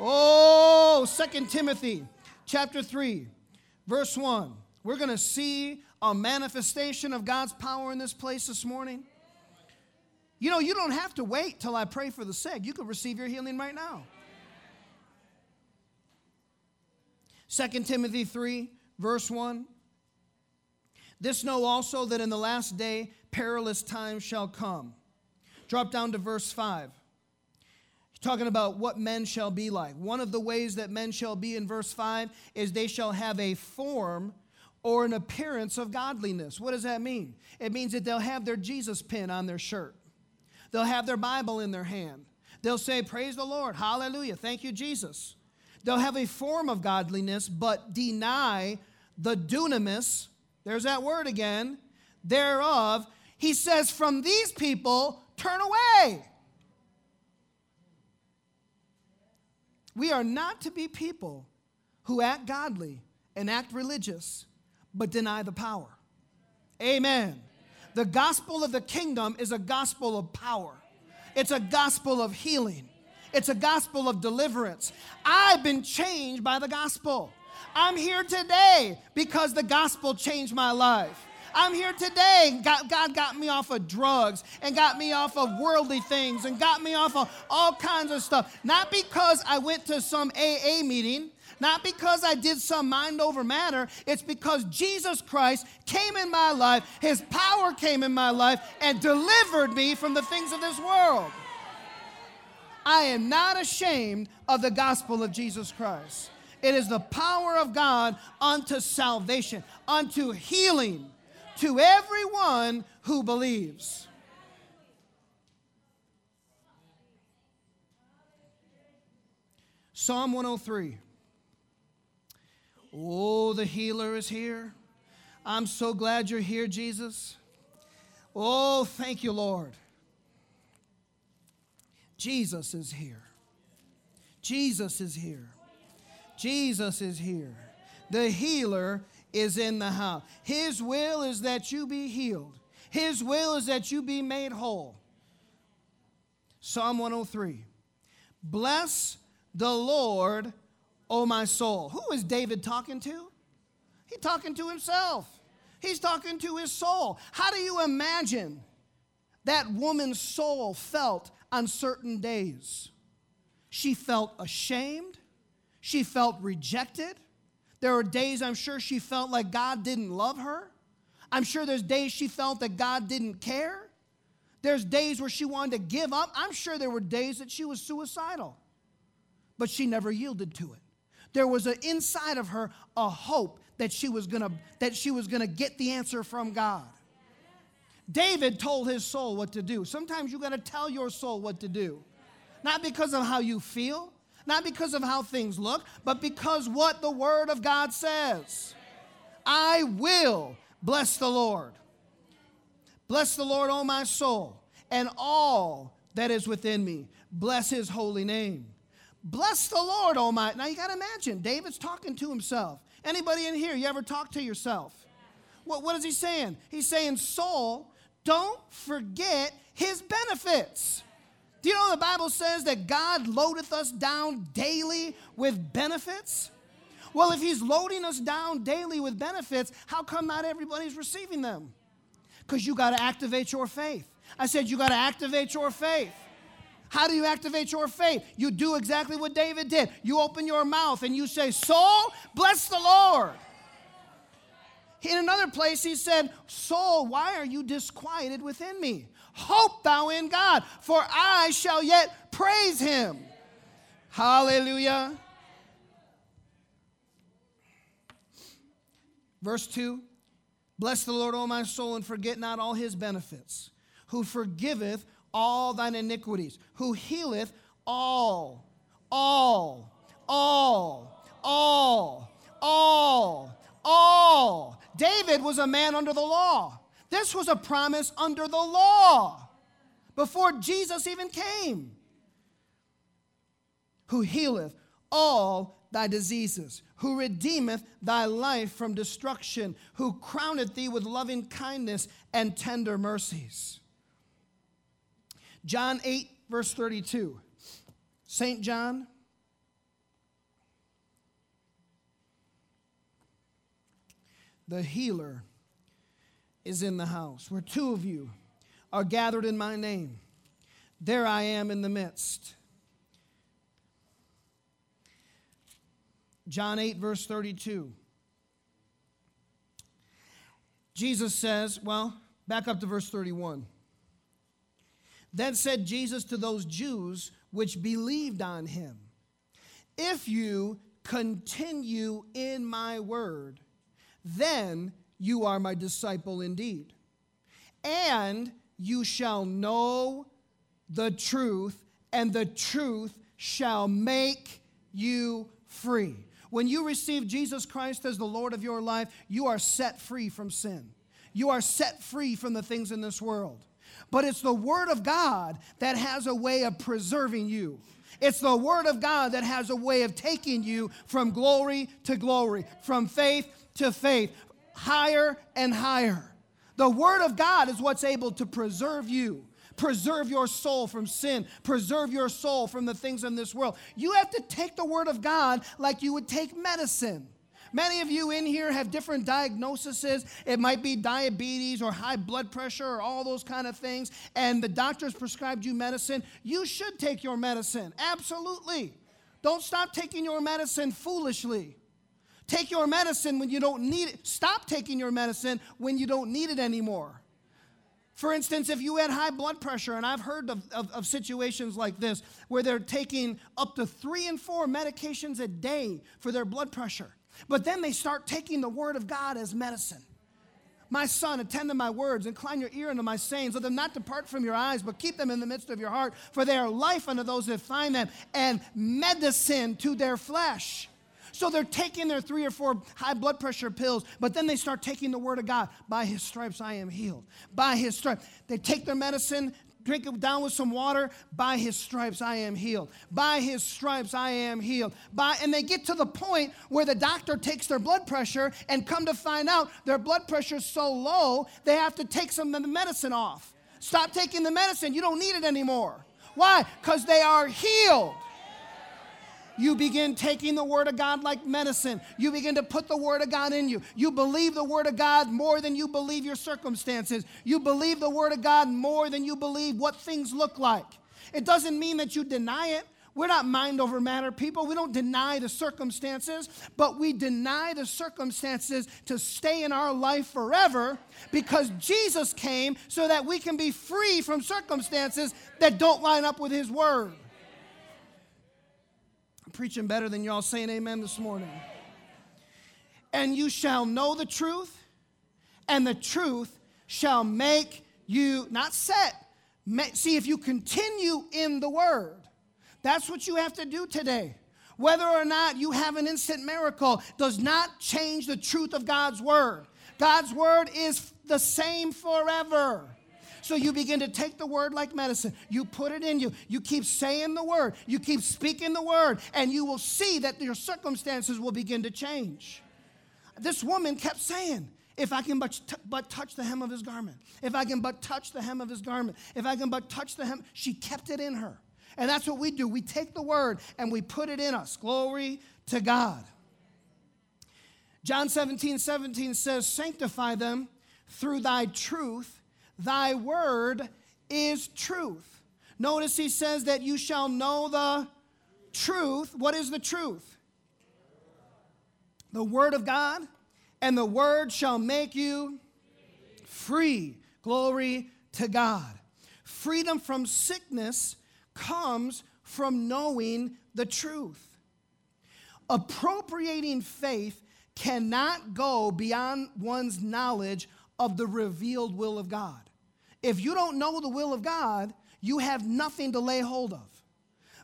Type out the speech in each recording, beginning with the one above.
Oh, Second Timothy chapter 3, verse 1. We're going to see a manifestation of God's power in this place this morning. You know, you don't have to wait till I pray for the sick. You could receive your healing right now. 2 Timothy 3, verse 1. This know also that in the last day perilous times shall come. Drop down to verse 5. Talking about what men shall be like. One of the ways that men shall be in verse 5 is they shall have a form or an appearance of godliness. What does that mean? It means that they'll have their Jesus pin on their shirt, they'll have their Bible in their hand. They'll say, Praise the Lord, hallelujah, thank you, Jesus. They'll have a form of godliness, but deny the dunamis, there's that word again, thereof. He says, From these people, turn away. We are not to be people who act godly and act religious, but deny the power. Amen. The gospel of the kingdom is a gospel of power, it's a gospel of healing, it's a gospel of deliverance. I've been changed by the gospel. I'm here today because the gospel changed my life. I'm here today. God, God, got me off of drugs and got me off of worldly things and got me off of all kinds of stuff. Not because I went to some AA meeting, not because I did some mind over matter. It's because Jesus Christ came in my life, His power came in my life, and delivered me from the things of this world. I am not ashamed of the gospel of Jesus Christ. It is the power of God unto salvation, unto healing to everyone who believes. Psalm 103. Oh, the healer is here. I'm so glad you're here, Jesus. Oh, thank you, Lord. Jesus is here. Jesus is here. Jesus is here. The healer is in the house. His will is that you be healed, His will is that you be made whole. Psalm 103 Bless the Lord, O my soul. Who is David talking to? He's talking to himself. He's talking to his soul. How do you imagine that woman's soul felt on certain days? She felt ashamed. She felt rejected. There were days I'm sure she felt like God didn't love her. I'm sure there's days she felt that God didn't care. There's days where she wanted to give up. I'm sure there were days that she was suicidal, but she never yielded to it. There was an inside of her a hope that she was gonna that she was gonna get the answer from God. David told his soul what to do. Sometimes you got to tell your soul what to do. Not because of how you feel, not because of how things look, but because what the Word of God says. I will bless the Lord. Bless the Lord, O my soul, and all that is within me. Bless his holy name. Bless the Lord, O my. Now you got to imagine, David's talking to himself. Anybody in here, you ever talk to yourself? What, what is he saying? He's saying, Soul, don't forget his benefits. Do you know the Bible says that God loadeth us down daily with benefits? Well, if He's loading us down daily with benefits, how come not everybody's receiving them? Because you got to activate your faith. I said, you got to activate your faith. How do you activate your faith? You do exactly what David did. You open your mouth and you say, Soul, bless the Lord. In another place, he said, Soul, why are you disquieted within me? Hope thou in God, for I shall yet praise him. Hallelujah. Verse 2 Bless the Lord, O my soul, and forget not all his benefits, who forgiveth all thine iniquities, who healeth all, all, all, all, all, all. David was a man under the law. This was a promise under the law before Jesus even came. Who healeth all thy diseases, who redeemeth thy life from destruction, who crowneth thee with loving kindness and tender mercies. John 8, verse 32. St. John. The healer is in the house. Where two of you are gathered in my name, there I am in the midst. John 8, verse 32. Jesus says, well, back up to verse 31. Then said Jesus to those Jews which believed on him, If you continue in my word, then you are my disciple indeed. And you shall know the truth, and the truth shall make you free. When you receive Jesus Christ as the Lord of your life, you are set free from sin. You are set free from the things in this world. But it's the Word of God that has a way of preserving you. It's the Word of God that has a way of taking you from glory to glory, from faith to faith, higher and higher. The Word of God is what's able to preserve you preserve your soul from sin, preserve your soul from the things in this world. You have to take the Word of God like you would take medicine. Many of you in here have different diagnoses. It might be diabetes or high blood pressure or all those kind of things, and the doctor's prescribed you medicine. You should take your medicine, absolutely. Don't stop taking your medicine foolishly. Take your medicine when you don't need it. Stop taking your medicine when you don't need it anymore. For instance, if you had high blood pressure, and I've heard of, of, of, situations like this where they're taking up to three and four medications a day for their blood pressure, but then they start taking the word of God as medicine. My son, attend to my words, incline your ear unto my sayings, let them not depart from your eyes, but keep them in the midst of your heart, for they are life unto those that find them, and medicine to their flesh. So they're taking their three or four high blood pressure pills, but then they start taking the word of God. By his stripes I am healed. By his stripes. They take their medicine, drink it down with some water. By his stripes I am healed. By his stripes I am healed. By and they get to the point where the doctor takes their blood pressure and come to find out their blood pressure is so low they have to take some of the medicine off. Stop taking the medicine. You don't need it anymore. Why? Because they are healed you begin taking the Word of God like medicine. You begin to put the Word of God in you. You believe the Word of God more than you believe your circumstances. You believe the Word of God more than you believe what things look like. It doesn't mean that you deny it. We're not mind over matter people. We don't deny the circumstances, but we deny the circumstances to stay in our life forever because Jesus came so that we can be free from circumstances that don't line up with His Word preaching better than y'all saying amen this morning. And you shall know the truth, and the truth shall make you not set. See if you continue in the word. That's what you have to do today. Whether or not you have an instant miracle does not change the truth of God's word. God's word is the same forever. So you begin to take the word like medicine. You put it in you. You keep saying the word. You keep speaking the word, and you will see that your circumstances will begin to change. This woman kept saying, if I can but, t- but touch the hem of his garment, if I can but touch the hem of his garment, if I can but touch the hem, she kept it in her. And that's what we do. We take the word and we put it in us. Glory to God. John 17, 17 says, Sanctify them through thy truth. Thy word is truth. Notice he says that you shall know the truth. What is the truth? The word of God, and the word shall make you free. Glory to God. Freedom from sickness comes from knowing the truth. Appropriating faith cannot go beyond one's knowledge of the revealed will of God. If you don't know the will of God, you have nothing to lay hold of.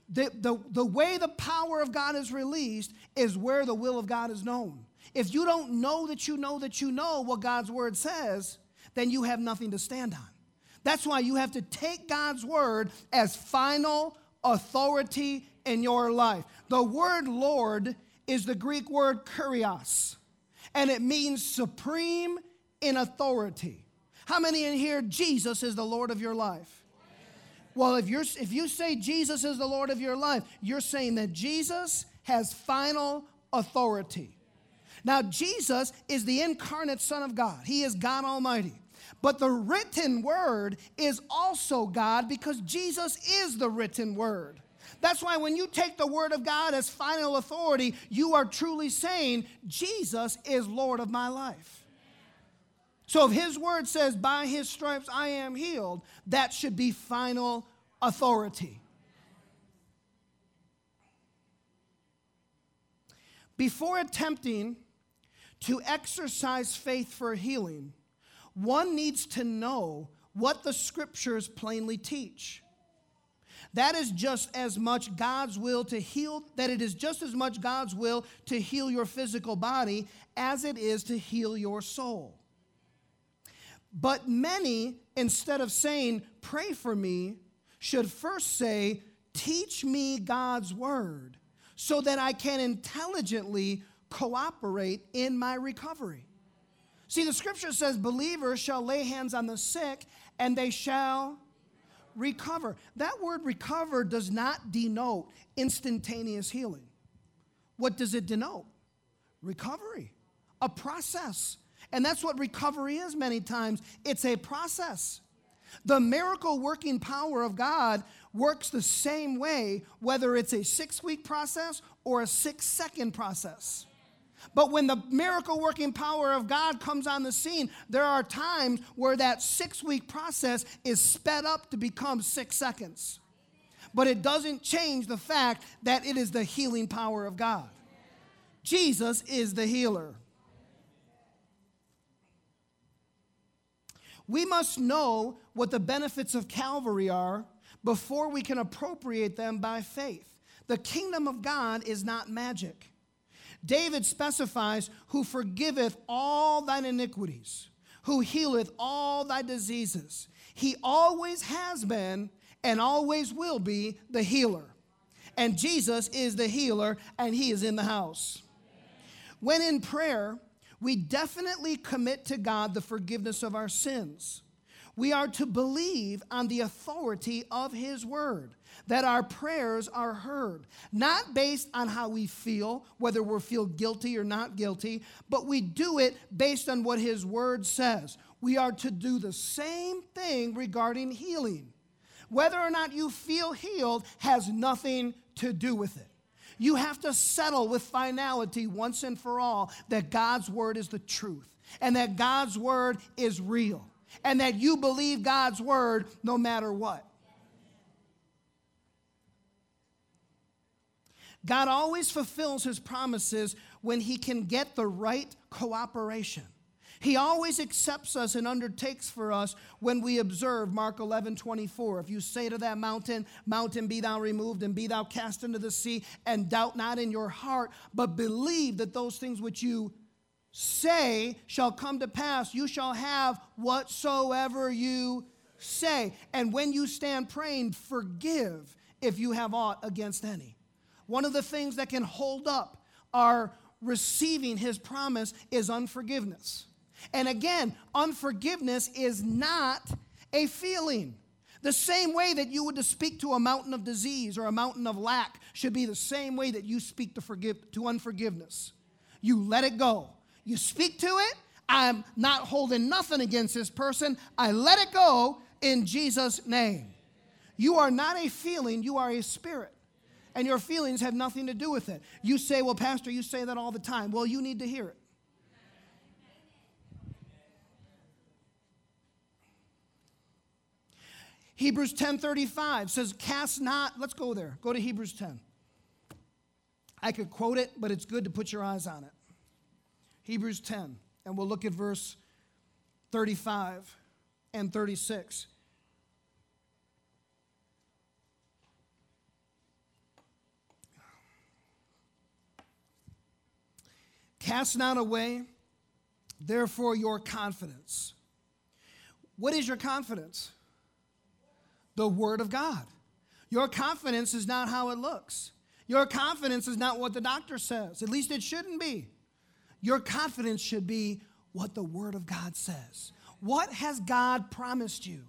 The, the, the way the power of God is released is where the will of God is known. If you don't know that you know that you know what God's word says, then you have nothing to stand on. That's why you have to take God's word as final authority in your life. The word Lord is the Greek word kurios, and it means supreme in authority. How many in here, Jesus is the Lord of your life? Well, if, you're, if you say Jesus is the Lord of your life, you're saying that Jesus has final authority. Now, Jesus is the incarnate Son of God, He is God Almighty. But the written word is also God because Jesus is the written word. That's why when you take the word of God as final authority, you are truly saying, Jesus is Lord of my life. So if his word says, by his stripes I am healed, that should be final authority. Before attempting to exercise faith for healing, one needs to know what the scriptures plainly teach. That is just as much God's will to heal, that it is just as much God's will to heal your physical body as it is to heal your soul. But many, instead of saying, pray for me, should first say, teach me God's word so that I can intelligently cooperate in my recovery. See, the scripture says, believers shall lay hands on the sick and they shall recover. That word recover does not denote instantaneous healing. What does it denote? Recovery, a process. And that's what recovery is many times it's a process. The miracle working power of God works the same way, whether it's a six week process or a six second process. But when the miracle working power of God comes on the scene, there are times where that six week process is sped up to become six seconds. But it doesn't change the fact that it is the healing power of God. Jesus is the healer. We must know what the benefits of Calvary are before we can appropriate them by faith. The kingdom of God is not magic. David specifies, Who forgiveth all thine iniquities, who healeth all thy diseases. He always has been and always will be the healer. And Jesus is the healer, and he is in the house. When in prayer, we definitely commit to God the forgiveness of our sins. We are to believe on the authority of His word, that our prayers are heard, not based on how we feel, whether we feel guilty or not guilty, but we do it based on what His word says. We are to do the same thing regarding healing. Whether or not you feel healed has nothing to do with it. You have to settle with finality once and for all that God's word is the truth and that God's word is real and that you believe God's word no matter what. God always fulfills his promises when he can get the right cooperation. He always accepts us and undertakes for us when we observe Mark 11 24. If you say to that mountain, Mountain, be thou removed and be thou cast into the sea, and doubt not in your heart, but believe that those things which you say shall come to pass. You shall have whatsoever you say. And when you stand praying, forgive if you have aught against any. One of the things that can hold up our receiving his promise is unforgiveness. And again, unforgiveness is not a feeling. The same way that you would speak to a mountain of disease or a mountain of lack should be the same way that you speak to forgive to unforgiveness. You let it go. You speak to it. I'm not holding nothing against this person. I let it go in Jesus' name. You are not a feeling, you are a spirit. And your feelings have nothing to do with it. You say, Well, Pastor, you say that all the time. Well, you need to hear it. Hebrews 10:35 says, "Cast not." Let's go there. Go to Hebrews 10. I could quote it, but it's good to put your eyes on it. Hebrews 10, and we'll look at verse 35 and 36. Cast not away, therefore, your confidence. What is your confidence? The Word of God. Your confidence is not how it looks. Your confidence is not what the doctor says. At least it shouldn't be. Your confidence should be what the Word of God says. What has God promised you?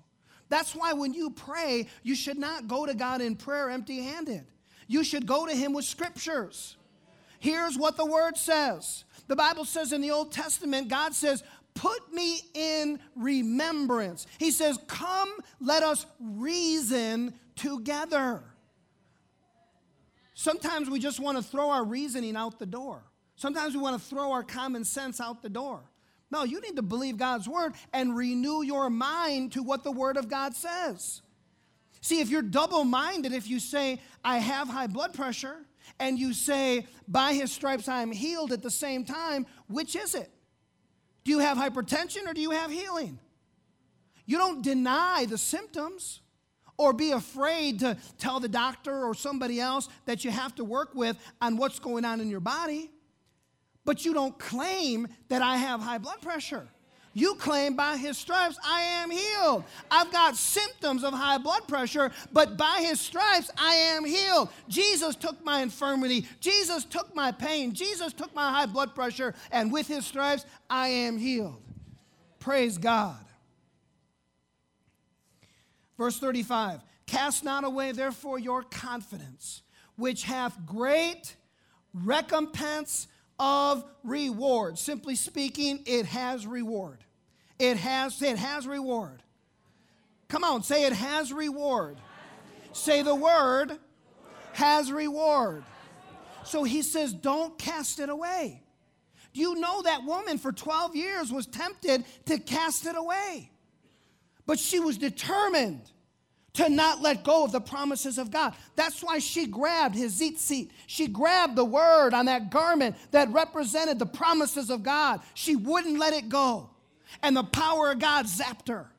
That's why when you pray, you should not go to God in prayer empty handed. You should go to Him with scriptures. Here's what the Word says. The Bible says in the Old Testament, God says, Put me in remembrance. He says, Come, let us reason together. Sometimes we just want to throw our reasoning out the door. Sometimes we want to throw our common sense out the door. No, you need to believe God's word and renew your mind to what the word of God says. See, if you're double minded, if you say, I have high blood pressure, and you say, by his stripes I am healed at the same time, which is it? Do you have hypertension or do you have healing? You don't deny the symptoms or be afraid to tell the doctor or somebody else that you have to work with on what's going on in your body. But you don't claim that I have high blood pressure. You claim by his stripes I am healed. I've got symptoms of high blood pressure, but by his stripes I am healed. Jesus took my infirmity. Jesus took my pain. Jesus took my high blood pressure, and with his stripes I am healed. Praise God. Verse 35 Cast not away, therefore, your confidence, which hath great recompense of reward. Simply speaking, it has reward. It has, it has reward. Come on, say it has reward. Say the word has reward. So he says, don't cast it away. Do you know that woman for 12 years was tempted to cast it away? But she was determined to not let go of the promises of God. That's why she grabbed his seat. She grabbed the word on that garment that represented the promises of God. She wouldn't let it go. And the power of God zapped her.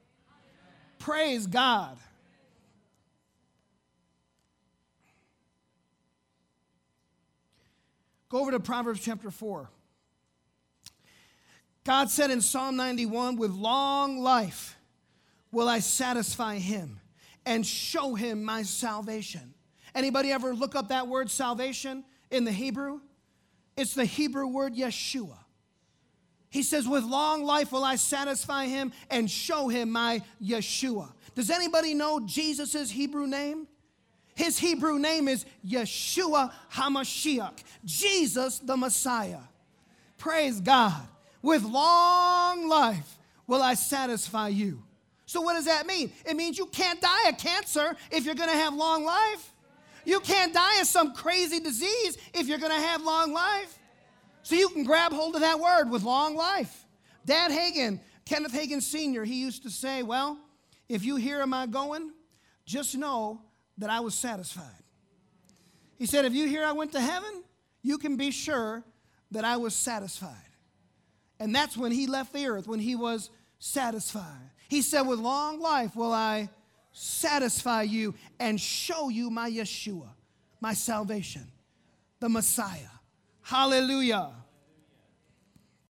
Praise God. Go over to Proverbs chapter 4. God said in Psalm 91, with long life will I satisfy him and show him my salvation. Anybody ever look up that word salvation in the Hebrew? It's the Hebrew word Yeshua. He says, With long life will I satisfy him and show him my Yeshua. Does anybody know Jesus' Hebrew name? His Hebrew name is Yeshua HaMashiach, Jesus the Messiah. Praise God. With long life will I satisfy you so, what does that mean? It means you can't die of cancer if you're going to have long life. You can't die of some crazy disease if you're going to have long life. So, you can grab hold of that word with long life. Dad Hagin, Kenneth Hagin Sr., he used to say, Well, if you hear am I going, just know that I was satisfied. He said, If you hear I went to heaven, you can be sure that I was satisfied. And that's when he left the earth, when he was satisfied. He said, With long life will I satisfy you and show you my Yeshua, my salvation, the Messiah. Hallelujah.